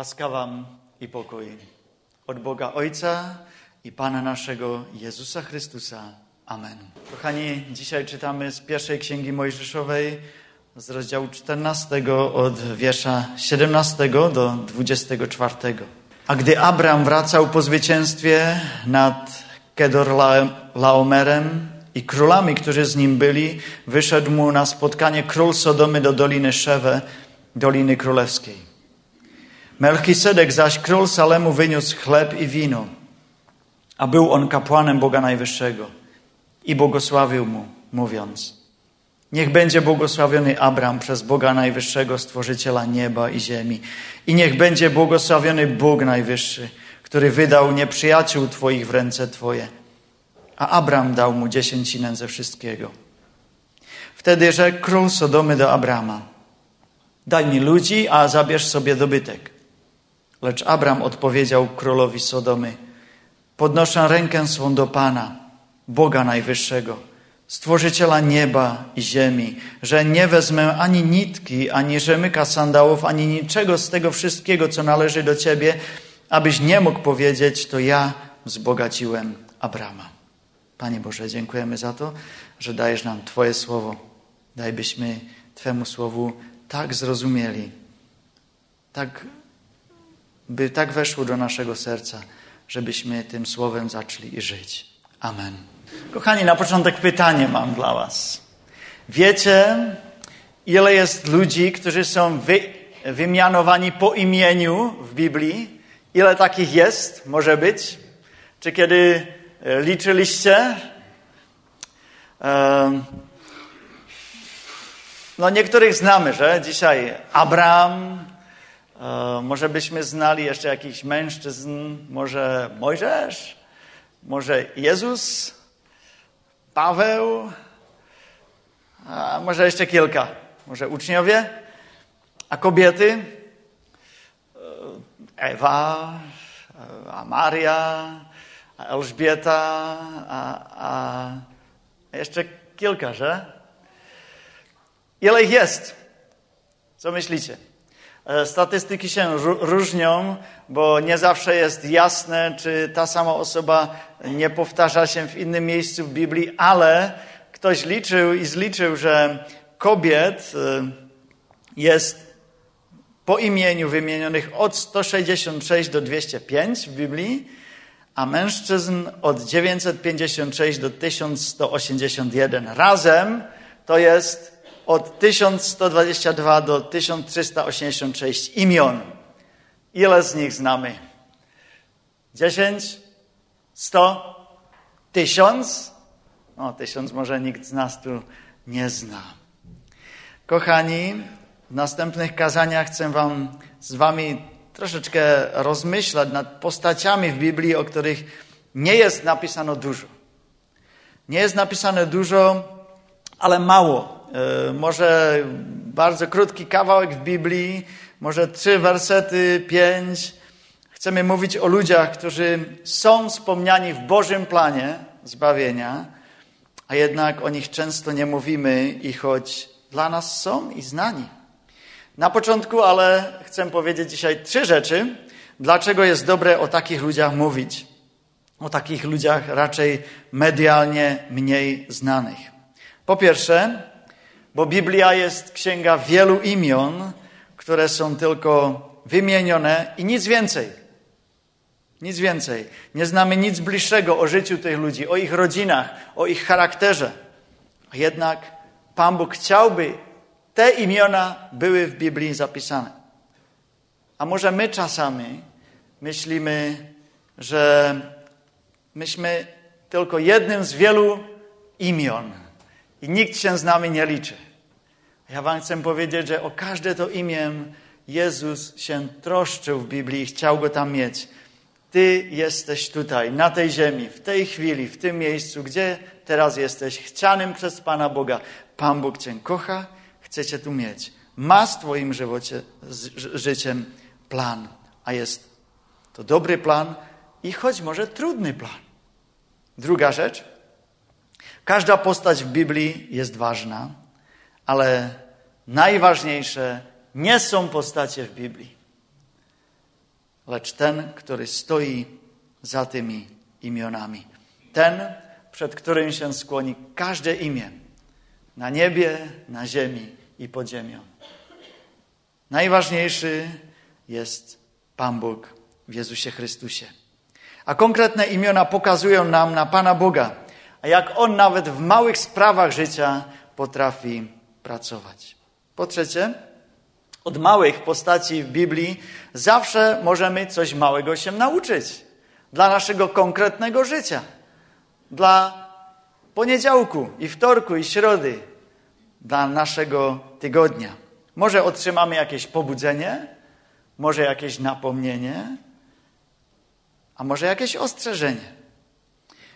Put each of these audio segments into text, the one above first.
Łaska Wam i pokój od Boga Ojca i Pana naszego Jezusa Chrystusa. Amen. Kochani, dzisiaj czytamy z pierwszej Księgi Mojżeszowej z rozdziału 14 od wiersza 17 do 24. A gdy Abram wracał po zwycięstwie nad Kedorlaomerem i królami, którzy z nim byli, wyszedł mu na spotkanie król Sodomy do Doliny Szewe, Doliny Królewskiej. Melchisedek zaś król Salemu wyniósł chleb i wino, a był on kapłanem Boga Najwyższego i błogosławił mu, mówiąc: Niech będzie błogosławiony Abram przez Boga Najwyższego, stworzyciela nieba i ziemi, i niech będzie błogosławiony Bóg Najwyższy, który wydał nieprzyjaciół Twoich w ręce Twoje. A Abram dał mu dziesięcinę ze wszystkiego. Wtedy rzekł król Sodomy do Abrama: Daj mi ludzi, a zabierz sobie dobytek. Lecz Abram odpowiedział królowi Sodomy: Podnoszę rękę swą do Pana, Boga Najwyższego, stworzyciela nieba i ziemi, że nie wezmę ani nitki, ani rzemyka sandałów, ani niczego z tego wszystkiego, co należy do ciebie, abyś nie mógł powiedzieć, to ja wzbogaciłem Abrama. Panie Boże, dziękujemy za to, że dajesz nam Twoje słowo. Daj byśmy Twemu słowu tak zrozumieli, tak by tak weszło do naszego serca, żebyśmy tym słowem zaczęli i żyć. Amen. Kochani, na początek pytanie mam dla Was. Wiecie, ile jest ludzi, którzy są wy, wymianowani po imieniu w Biblii? Ile takich jest? Może być? Czy kiedy e, liczyliście? No niektórych znamy, że dzisiaj Abraham, może byśmy znali jeszcze jakichś mężczyzn, może Mojżesz, może Jezus, Paweł, a może jeszcze kilka, może uczniowie, a kobiety, e, Ewa, a Maria, a Elżbieta, a, a jeszcze kilka, że? Ile ich jest? Co myślicie? E, statystyki się różnią, bo nie zawsze jest jasne, czy ta sama osoba nie powtarza się w innym miejscu w Biblii, ale ktoś liczył i zliczył, że kobiet e, jest po imieniu wymienionych od 166 do 205 w Biblii, a mężczyzn od 956 do 1181. Razem to jest od 1122 do 1386 imion. Ile z nich znamy? 10? 100? 1000? No, tysiąc może nikt z nas tu nie zna. Kochani, w następnych kazaniach chcę wam, z wami troszeczkę rozmyślać nad postaciami w Biblii, o których nie jest napisano dużo. Nie jest napisane dużo, ale mało. E, może bardzo krótki kawałek w Biblii, może trzy wersety, pięć. Chcemy mówić o ludziach, którzy są wspomniani w Bożym planie zbawienia, a jednak o nich często nie mówimy i choć dla nas są i znani. Na początku, ale chcę powiedzieć dzisiaj trzy rzeczy, dlaczego jest dobre o takich ludziach mówić. O takich ludziach raczej medialnie mniej znanych. Po pierwsze, bo Biblia jest księga wielu imion, które są tylko wymienione i nic więcej. Nic więcej. Nie znamy nic bliższego o życiu tych ludzi, o ich rodzinach, o ich charakterze. A jednak Pan Bóg chciałby, te imiona były w Biblii zapisane. A może my czasami myślimy, że myśmy tylko jednym z wielu imion i nikt się z nami nie liczy. Ja wam chcę powiedzieć, że o każde to imię Jezus się troszczył w Biblii i chciał go tam mieć. Ty jesteś tutaj, na tej ziemi, w tej chwili, w tym miejscu, gdzie teraz jesteś, chcianym przez Pana Boga. Pan Bóg Cię kocha, chce Cię tu mieć. Ma z Twoim żywocie, z życiem plan, a jest to dobry plan i choć może trudny plan. Druga rzecz, Każda postać w Biblii jest ważna, ale najważniejsze nie są postacie w Biblii. lecz ten, który stoi za tymi imionami. Ten, przed którym się skłoni każde imię na niebie, na ziemi i pod ziemią. Najważniejszy jest Pan Bóg w Jezusie Chrystusie. A konkretne imiona pokazują nam na Pana Boga, a jak On nawet w małych sprawach życia potrafi pracować. Po trzecie, od małych postaci w Biblii zawsze możemy coś małego się nauczyć dla naszego konkretnego życia, dla poniedziałku i wtorku i środy, dla naszego tygodnia. Może otrzymamy jakieś pobudzenie, może jakieś napomnienie, a może jakieś ostrzeżenie.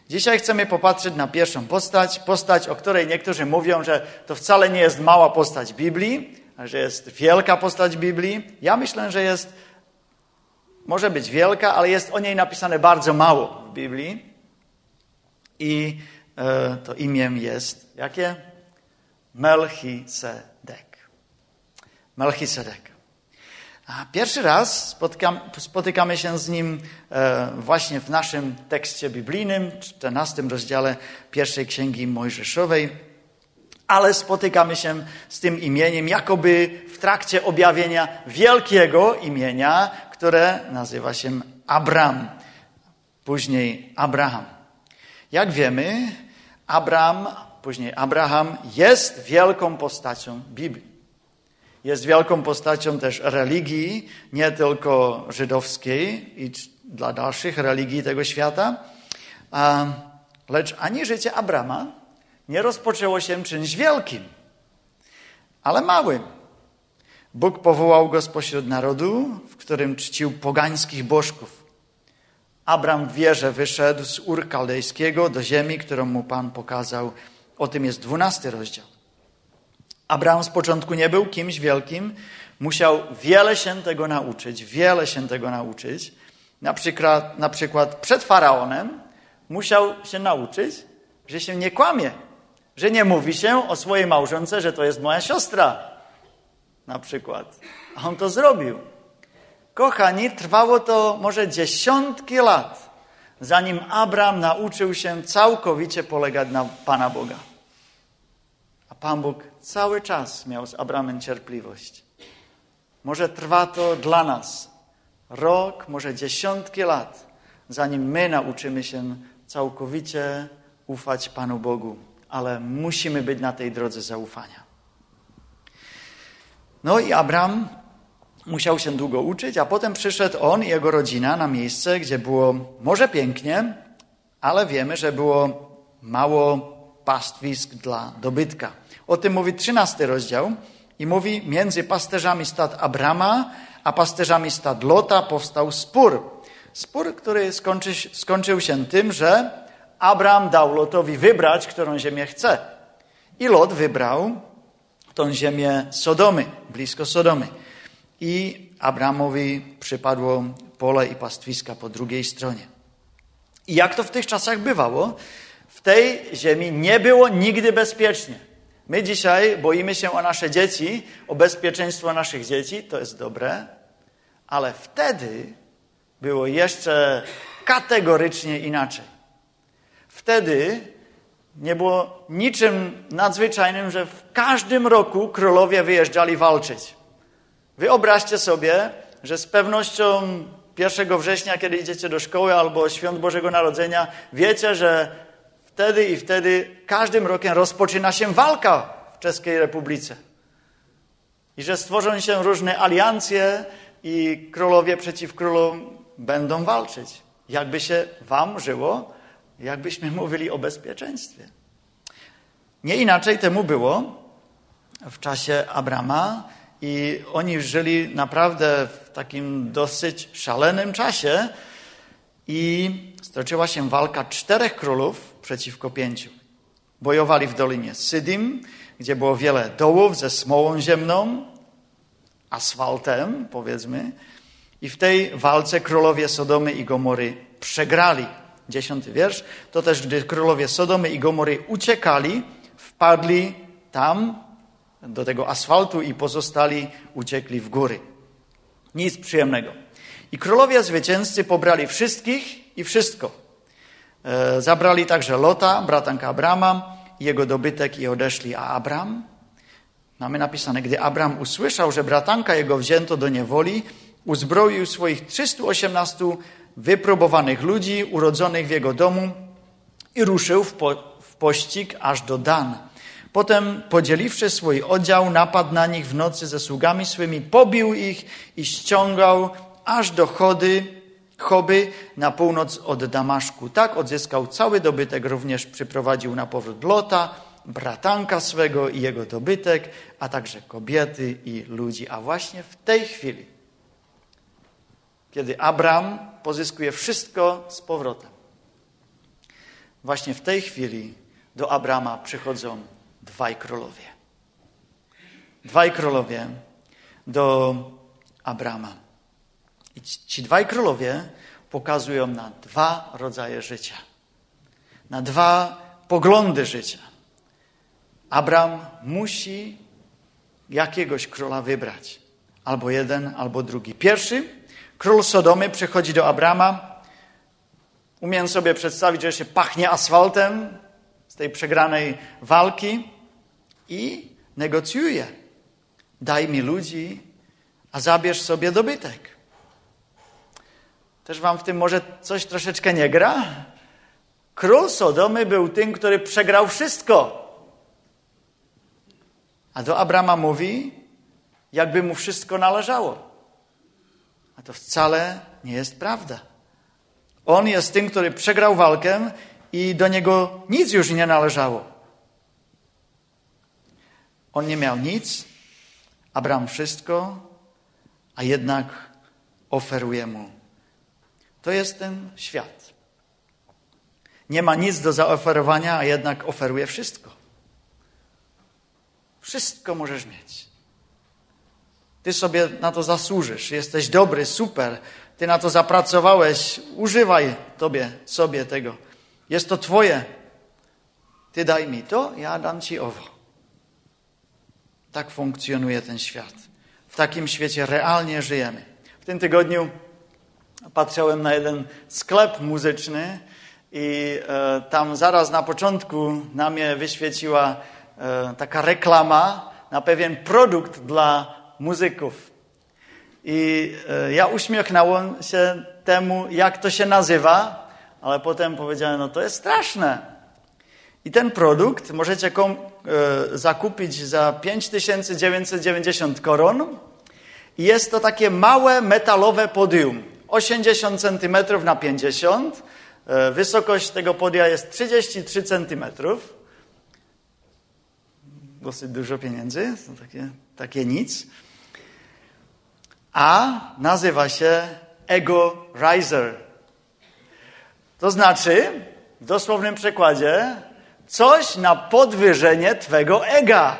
Dzisiaj chcemy popatrzeć na pierwszą postać, postać, o której niektórzy mówią, że to wcale nie jest mała postać Biblii, że jest wielka postać Biblii. Ja myślę, że jest, może być wielka, ale jest o niej napisane bardzo mało w Biblii. I e, to imię jest jakie? Melchisedek. Melchisedek. Pierwszy raz spotykam, spotykamy się z nim e, właśnie w naszym tekście biblijnym, 14 rozdziale pierwszej księgi Mojżeszowej, ale spotykamy się z tym imieniem jakoby w trakcie objawienia wielkiego imienia, które nazywa się Abram, później Abraham. Jak wiemy, Abram, później Abraham jest wielką postacią Biblii. Jest wielką postacią też religii, nie tylko żydowskiej i dla dalszych religii tego świata. Lecz ani życie Abrama nie rozpoczęło się czymś wielkim, ale małym. Bóg powołał go spośród narodu, w którym czcił pogańskich bożków. Abram w wierze wyszedł z Ur Kaldejskiego do ziemi, którą mu Pan pokazał. O tym jest dwunasty rozdział. Abraham z początku nie był kimś wielkim, musiał wiele się tego nauczyć, wiele się tego nauczyć. Na przykład, na przykład przed faraonem musiał się nauczyć, że się nie kłamie, że nie mówi się o swojej małżonce, że to jest moja siostra. Na przykład. A on to zrobił. Kochani, trwało to może dziesiątki lat, zanim Abraham nauczył się całkowicie polegać na Pana Boga. A Pan Bóg cały czas miał z Abrahamem cierpliwość. Może trwa to dla nas rok, może dziesiątki lat, zanim my nauczymy się całkowicie ufać Panu Bogu, ale musimy być na tej drodze zaufania. No i Abraham musiał się długo uczyć, a potem przyszedł on i jego rodzina na miejsce, gdzie było może pięknie, ale wiemy, że było mało pastwisk dla dobytka. O tym mówi trzynasty rozdział i mówi, między pasterzami stad Abrama a pasterzami stad Lota powstał spór. Spór, który skończy, skończył się tym, że Abraham dał Lotowi wybrać, którą ziemię chce. I Lot wybrał tą ziemię Sodomy, blisko Sodomy. I Abrahamowi przypadło pole i pastwiska po drugiej stronie. I jak to w tych czasach bywało, tej ziemi nie było nigdy bezpiecznie. My dzisiaj boimy się o nasze dzieci, o bezpieczeństwo naszych dzieci, to jest dobre, ale wtedy było jeszcze kategorycznie inaczej. Wtedy nie było niczym nadzwyczajnym, że w każdym roku królowie wyjeżdżali walczyć. Wyobraźcie sobie, że z pewnością 1 września, kiedy idziecie do szkoły albo świąt Bożego Narodzenia, wiecie, że wtedy i wtedy każdym rokiem rozpoczyna się walka w Czeskiej Republice. I że stworzą się różne aliancje i królowie przeciw królom będą walczyć. Jakby się wam żyło, jakbyśmy mówili o bezpieczeństwie. Nie inaczej temu było w czasie Abrama i oni żyli naprawdę w takim dosyć szalenym czasie i stoczyła się walka czterech królów przeciwko pięciu. Bojowali w Dolinie Sydim, gdzie było wiele dołów ze smołą ziemną, asfaltem, powiedzmy. I w tej walce królowie Sodomy i Gomory przegrali. Dziesiąty wiersz. To też, gdy królowie Sodomy i Gomory uciekali, wpadli tam do tego asfaltu i pozostali uciekli w góry. Nic przyjemnego. I królowie zwycięzcy pobrali wszystkich i wszystko. E, zabrali także Lota, bratanka Abrama, jego dobytek i odeszli. A Abram? Mamy napisane, gdy Abram usłyszał, że bratanka jego wzięto do niewoli, uzbroił swoich 318 wypróbowanych ludzi urodzonych w jego domu i ruszył w, po, w pościg aż do Dan. Potem, podzieliwszy swój oddział, napadł na nich w nocy ze sługami swymi, pobił ich i ściągał aż do Chody, Choby na północ od Damaszku. Tak odzyskał cały dobytek, również przyprowadził na powrót Lota, bratanka swego i jego dobytek, a także kobiety i ludzi. A właśnie w tej chwili, kiedy Abram pozyskuje wszystko z powrotem, właśnie w tej chwili do Abrama przychodzą dwaj królowie. Dwaj królowie do Abrama. I ci dwaj królowie pokazują na dwa rodzaje życia, na dwa poglądy życia. Abraham musi jakiegoś króla wybrać. Albo jeden, albo drugi. Pierwszy, król Sodomy przychodzi do Abrama. Umiem sobie przedstawić, że się pachnie asfaltem z tej przegranej walki i negocjuje. Daj mi ludzi, a zabierz sobie dobytek. Też wam w tym może coś troszeczkę nie gra? Król Sodomy był tym, który przegrał wszystko. A do Abrama mówi, jakby mu wszystko należało. A to wcale nie jest prawda. On jest tym, który przegrał walkę i do niego nic już nie należało. On nie miał nic, Abraham wszystko, a jednak oferuje mu to jest ten świat. Nie ma nic do zaoferowania, a jednak oferuje wszystko. Wszystko możesz mieć. Ty sobie na to zasłużysz. Jesteś dobry, super. Ty na to zapracowałeś. Używaj tobie, sobie tego. Jest to twoje. Ty daj mi to, ja dam ci owo. Tak funkcjonuje ten świat. W takim świecie realnie żyjemy. W tym tygodniu patrzyłem na jeden sklep muzyczny i e, tam zaraz na początku na mnie wyświeciła e, taka reklama na pewien produkt dla muzyków. I e, ja uśmiechnąłem się temu, jak to się nazywa, ale potem powiedziałem, no to jest straszne. I ten produkt możecie kom, zakupić za 5990 koron. I jest to takie małe metalowe podium. 80 cm na 50. E, wysokość tego podia jest 33 cm. Dosyć dużo pieniędzy, to takie, takie nic. A nazywa się Ego Riser. To znaczy, w dosłownym przekładzie, coś na podwyżenie Twego ega.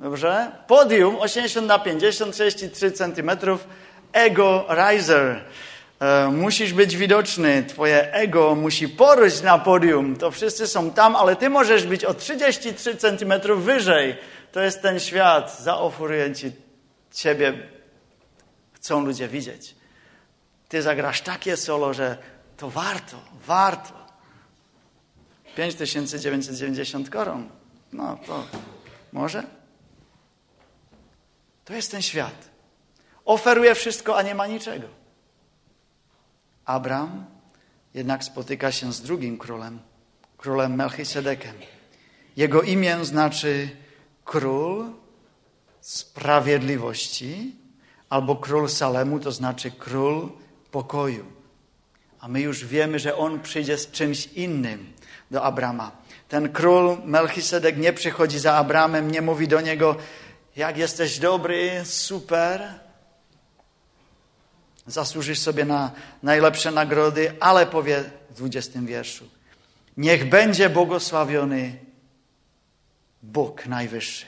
Dobrze? Podium 80 na 50, 33 centymetrów ego riser. E, musisz być widoczny, twoje ego musi poryć na podium. To wszyscy są tam, ale ty możesz być o 33 centymetrów wyżej. To jest ten świat. Zaoferuję ci ciebie. Chcą ludzie widzieć. Ty zagrasz takie solo, że to warto, warto. 5990 koron. No to może? To jest ten świat. Oferuje wszystko, a nie ma niczego. Abram jednak spotyka się z drugim królem, królem Melchisedekiem. Jego imię znaczy król sprawiedliwości, albo król Salemu, to znaczy król pokoju. A my już wiemy, że on przyjdzie z czymś innym do Abrama. Ten król Melchisedek nie przychodzi za Abramem, nie mówi do niego, jak jesteś dobry, super, zasłużysz sobie na najlepsze nagrody, ale powie w 20 wierszu. Niech będzie błogosławiony Bóg Najwyższy.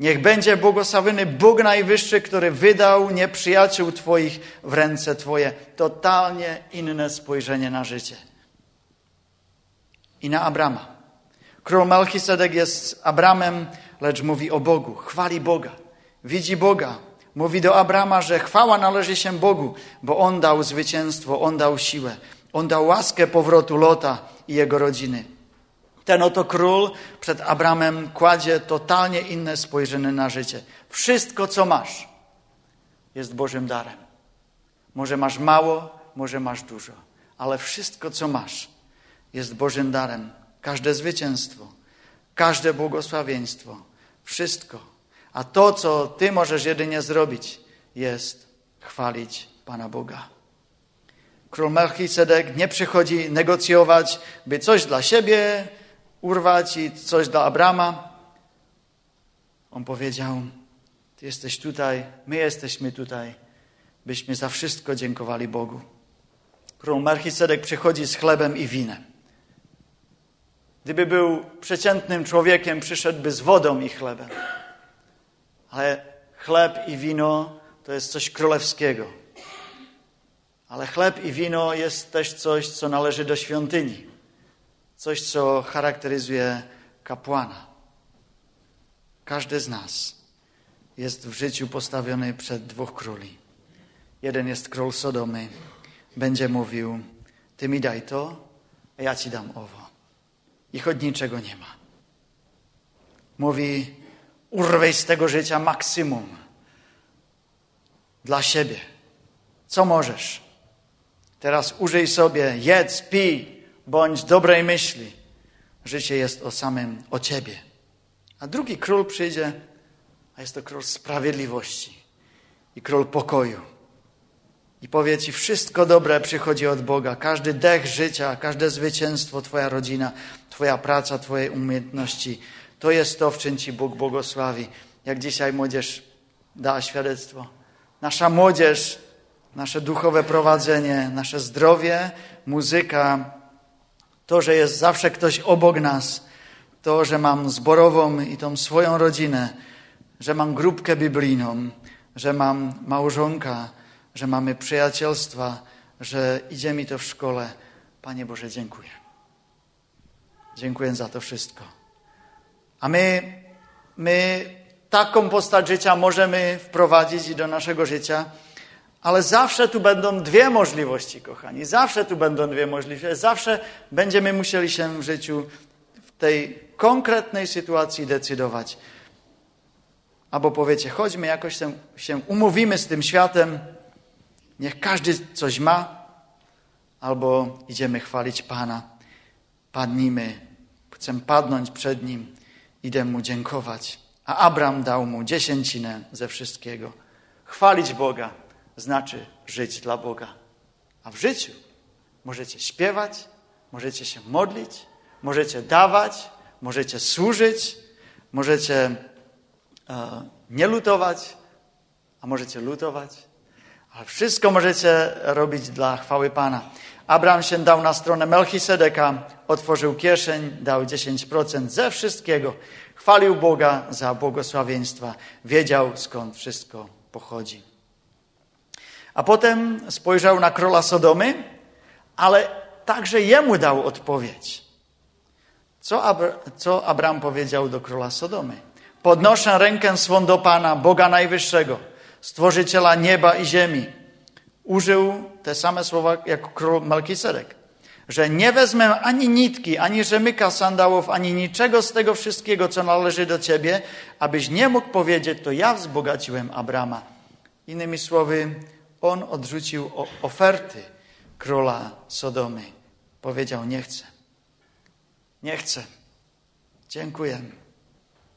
Niech będzie błogosławiony Bóg Najwyższy, który wydał nieprzyjaciół Twoich w ręce Twoje. Totalnie inne spojrzenie na życie. I na Abrama. Król Melchisedek jest Abramem, lecz mówi o Bogu. Chwali Boga. Widzi Boga Mówi do Abrama, że chwała należy się Bogu, bo On dał zwycięstwo, On dał siłę, On dał łaskę powrotu Lota i jego rodziny. Ten oto król przed Abramem kładzie totalnie inne spojrzenie na życie. Wszystko, co masz, jest Bożym darem. Może masz mało, może masz dużo, ale wszystko, co masz, jest Bożym darem. Każde zwycięstwo, każde błogosławieństwo, wszystko. A to, co ty możesz jedynie zrobić, jest chwalić Pana Boga. Król Melchizedek nie przychodzi negocjować, by coś dla siebie urwać i coś dla Abrama. On powiedział: Ty jesteś tutaj, my jesteśmy tutaj, byśmy za wszystko dziękowali Bogu. Król Melchizedek przychodzi z chlebem i winem. Gdyby był przeciętnym człowiekiem, przyszedłby z wodą i chlebem. Ale chleb i wino to jest coś królewskiego. Ale chleb i wino jest też coś, co należy do świątyni. Coś, co charakteryzuje kapłana. Każdy z nas jest w życiu postawiony przed dwóch króli. Jeden jest król Sodomy. Będzie mówił, ty mi daj to, a ja ci dam owo. I choć niczego nie ma. Mówi, urwej z tego życia maksimum. Dla siebie. Co możesz? Teraz użyj sobie, jedz, pij, bądź dobrej myśli. Życie jest o samym, o ciebie. A drugi król przyjdzie, a jest to król sprawiedliwości i król pokoju. I powie ci, wszystko dobre przychodzi od Boga. Każdy dech życia, każde zwycięstwo, Twoja rodzina, Twoja praca, Twoje umiejętności. To jest to, w czym Ci Bóg błogosławi. Jak dzisiaj młodzież dała świadectwo. Nasza młodzież, nasze duchowe prowadzenie, nasze zdrowie, muzyka, to, że jest zawsze ktoś obok nas, to, że mam zborową i tą swoją rodzinę, że mam grupkę biblijną, że mam małżonka, że mamy przyjacielstwa, że idzie mi to w szkole. Panie Boże, dziękuję. Dziękuję za to wszystko. A my, my taką postać życia możemy wprowadzić do naszego życia, ale zawsze tu będą dwie możliwości, kochani. Zawsze tu będą dwie możliwości. Zawsze będziemy musieli się w życiu w tej konkretnej sytuacji decydować. Albo powiecie, chodźmy jakoś się, się umówimy z tym światem, niech każdy coś ma, albo idziemy chwalić Pana. Padnijmy, chcę padnąć przed Nim, idę Mu dziękować. A Abram dał Mu dziesięcinę ze wszystkiego. Chwalić Boga znaczy żyć dla Boga. A w życiu możecie śpiewać, możecie się modlić, możecie dawać, możecie służyć, możecie e, nie lutować, a możecie lutować. Ale wszystko możecie robić dla chwały Pana. Abraham się dał na stronę Melchisedeka, otworzył kieszeń, dał 10% ze wszystkiego. Chwalił Boga za błogosławieństwa. Wiedział, skąd wszystko pochodzi. A potem spojrzał na króla Sodomy, ale także jemu dał odpowiedź. Co, co Abraham powiedział do króla Sodomy? Podnoszę rękę swą do Pana, Boga Najwyższego – stworzyciela nieba i ziemi. Użył te same słowa jak król Melkisedek, że nie wezmę ani nitki, ani rzemyka sandałów, ani niczego z tego wszystkiego, co należy do ciebie, abyś nie mógł powiedzieć, to ja wzbogaciłem Abrama. Innymi słowy, on odrzucił oferty króla Sodomy. Powiedział, nie chcę. Nie chcę. Dziękuję.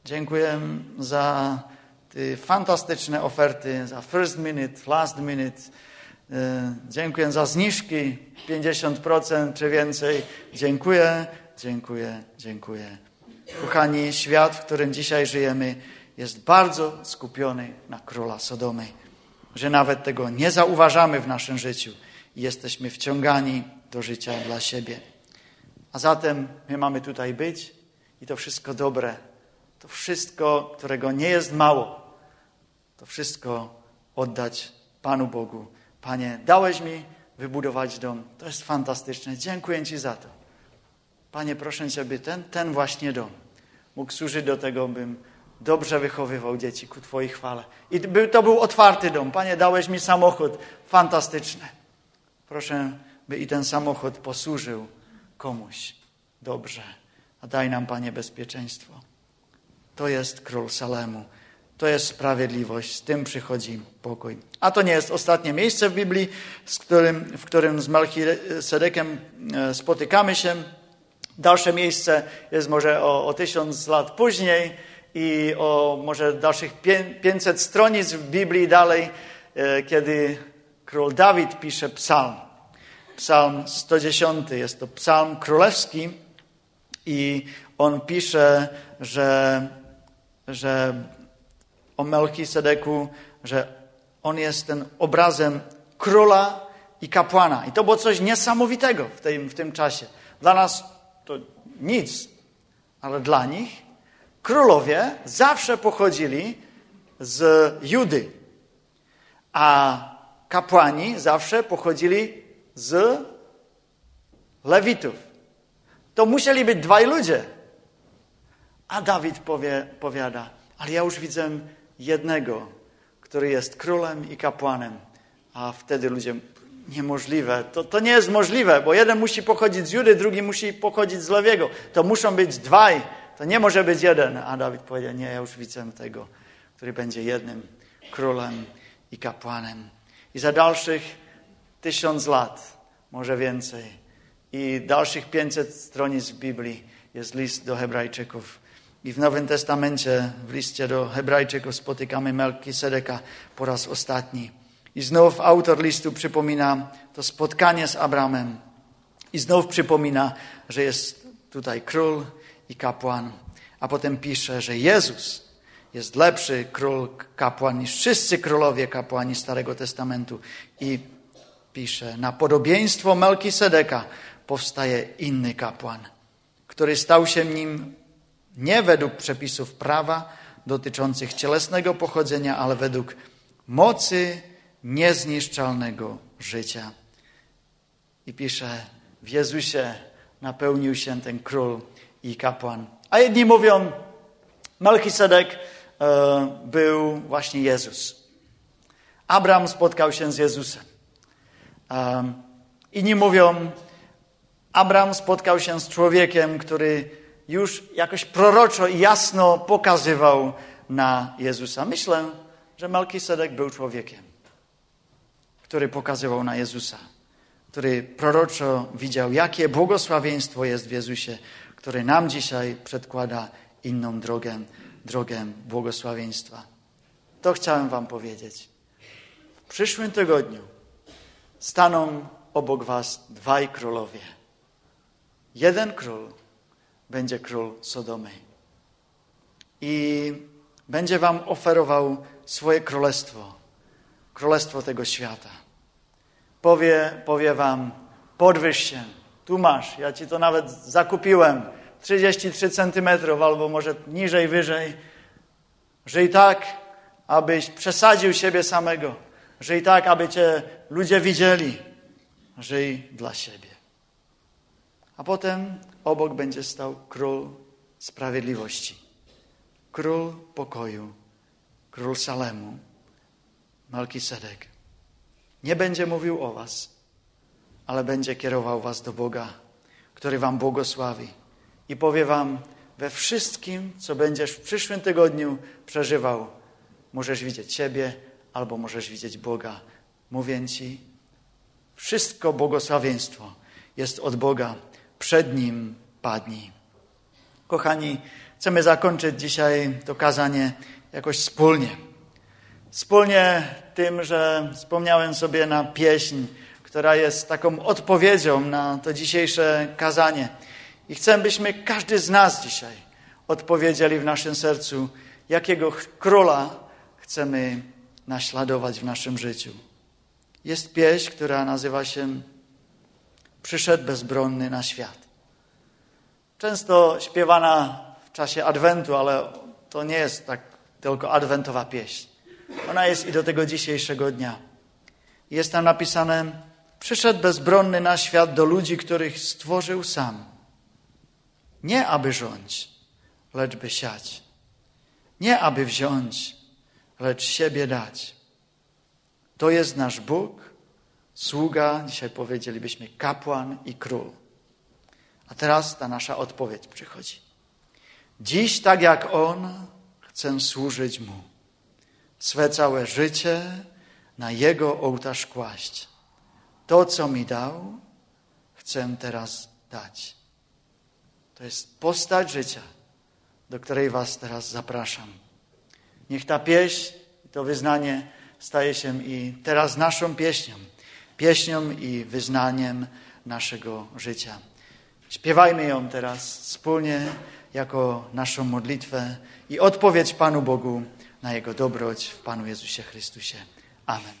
Dziękuję za Y, fantastyczne oferty za first minute, last minute. Y, dziękuję za zniżki 50% czy więcej. Dziękuję, dziękuję, dziękuję. Kochani, świat, w którym dzisiaj żyjemy, jest bardzo skupiony na króla Sodomy, że nawet tego nie zauważamy w naszym życiu i jesteśmy wciągani do życia dla siebie. A zatem my mamy tutaj być i to wszystko dobre, to wszystko, którego nie jest mało, to wszystko oddać Panu Bogu. Panie, dałeś mi wybudować dom. To jest fantastyczne. Dziękuję Ci za to. Panie, proszę Cię, by ten, ten właśnie dom mógł służyć do tego, bym dobrze wychowywał dzieci ku Twojej chwale. I to był otwarty dom. Panie, dałeś mi samochód fantastyczny. Proszę, by i ten samochód posłużył komuś dobrze. A daj nam, Panie, bezpieczeństwo. To jest król Salemu. To jest sprawiedliwość. Z tym przychodzi pokój. A to nie jest ostatnie miejsce w Biblii, z którym, w którym z Melchisedekiem e, spotykamy się. Dalsze miejsce jest może o, o tysiąc lat później i o może dalszych 500 stronic w Biblii dalej, e, kiedy król Dawid pisze psalm. Psalm 110 jest to psalm królewski i on pisze, że, że o Melchisedeku, że on jest ten obrazem króla i kapłana. I to było coś niesamowitego w tym, w tym czasie. Dla nas to nic, ale dla nich królowie zawsze pochodzili z Judy, a kapłani zawsze pochodzili z Lewitów. To musieli być dwaj ludzie. A Dawid powie, powiada, ale ja już widzę jednego, który jest królem i kapłanem. A wtedy ludzie, niemożliwe, to, to nie jest możliwe, bo jeden musi pochodzić z Judy, drugi musi pochodzić z Lewiego. To muszą być dwaj, to nie może być jeden. A Dawid powiedział, nie, ja już widzę tego, który będzie jednym królem i kapłanem. I za dalszych tysiąc lat, może więcej, i dalszych 500 stronic Biblii jest list do Hebrajczyków. I w Nowym Testamencie, w liście do Hebrajczyków spotykamy Melkisedeka po raz ostatni. I znów autor listu przypomina to spotkanie z Abramem. I znów przypomina, że jest tutaj król i kapłan. A potem pisze, że Jezus jest lepszy król, kapłan niż wszyscy królowie kapłani Starego Testamentu. I pisze, na podobieństwo Melkisedeka powstaje inny kapłan, który stał się nim nie według przepisów prawa dotyczących cielesnego pochodzenia, ale według mocy niezniszczalnego życia. I pisze, w Jezusie napełnił się ten król i kapłan. A jedni mówią, Melchisedek e, był właśnie Jezus. Abraham spotkał się z Jezusem. E, inni mówią, Abraham spotkał się z człowiekiem, który już jakoś proroczo i jasno pokazywał na Jezusa. Myślę, że Melkisedek był człowiekiem, który pokazywał na Jezusa, który proroczo widział, jakie błogosławieństwo jest w Jezusie, który nam dzisiaj przedkłada inną drogę, drogę błogosławieństwa. To chciałem Wam powiedzieć. W przyszłym tygodniu staną obok Was dwaj królowie. Jeden król będzie król Sodomy. I będzie wam oferował swoje królestwo, królestwo tego świata. Powie, powie wam, podwyż się, tu masz, ja ci to nawet zakupiłem, 33 centymetrów albo może niżej, wyżej. Żyj tak, abyś przesadził siebie samego. Żyj tak, aby cię ludzie widzieli. Żyj dla siebie. A potem obok będzie stał król sprawiedliwości, król pokoju, król Salemu, Malkisedek. Nie będzie mówił o was, ale będzie kierował was do Boga, który wam błogosławi i powie wam we wszystkim, co będziesz w przyszłym tygodniu przeżywał, możesz widzieć siebie albo możesz widzieć Boga. Mówię ci, wszystko błogosławieństwo jest od Boga przed Nim padnij. Kochani, chcemy zakończyć dzisiaj to kazanie jakoś wspólnie. Wspólnie tym, że wspomniałem sobie na pieśń, która jest taką odpowiedzią na to dzisiejsze kazanie. I chcę, byśmy każdy z nas dzisiaj odpowiedzieli w naszym sercu, jakiego króla chcemy naśladować w naszym życiu. Jest pieśń, która nazywa się przyszedł bezbronny na świat. Często śpiewana w czasie Adwentu, ale to nie jest tak tylko adwentowa pieśń. Ona jest i do tego dzisiejszego dnia. Jest tam napisane: Przyszedł bezbronny na świat do ludzi, których stworzył sam. Nie aby rządź, lecz by siać. Nie aby wziąć, lecz siebie dać. To jest nasz Bóg, sługa, dzisiaj powiedzielibyśmy kapłan i król. A teraz ta nasza odpowiedź przychodzi. Dziś, tak jak On, chcę służyć Mu. Swe całe życie na Jego ołtarz kłaść. To, co mi dał, chcę teraz dać. To jest postać życia, do której Was teraz zapraszam. Niech ta pieśń, to wyznanie staje się i teraz naszą pieśnią, pieśnią i wyznaniem naszego życia. Śpiewajmy ją teraz wspólnie jako naszą modlitwę i odpowiedź Panu Bogu na Jego dobroć w Panu Jezusie Chrystusie. Amen.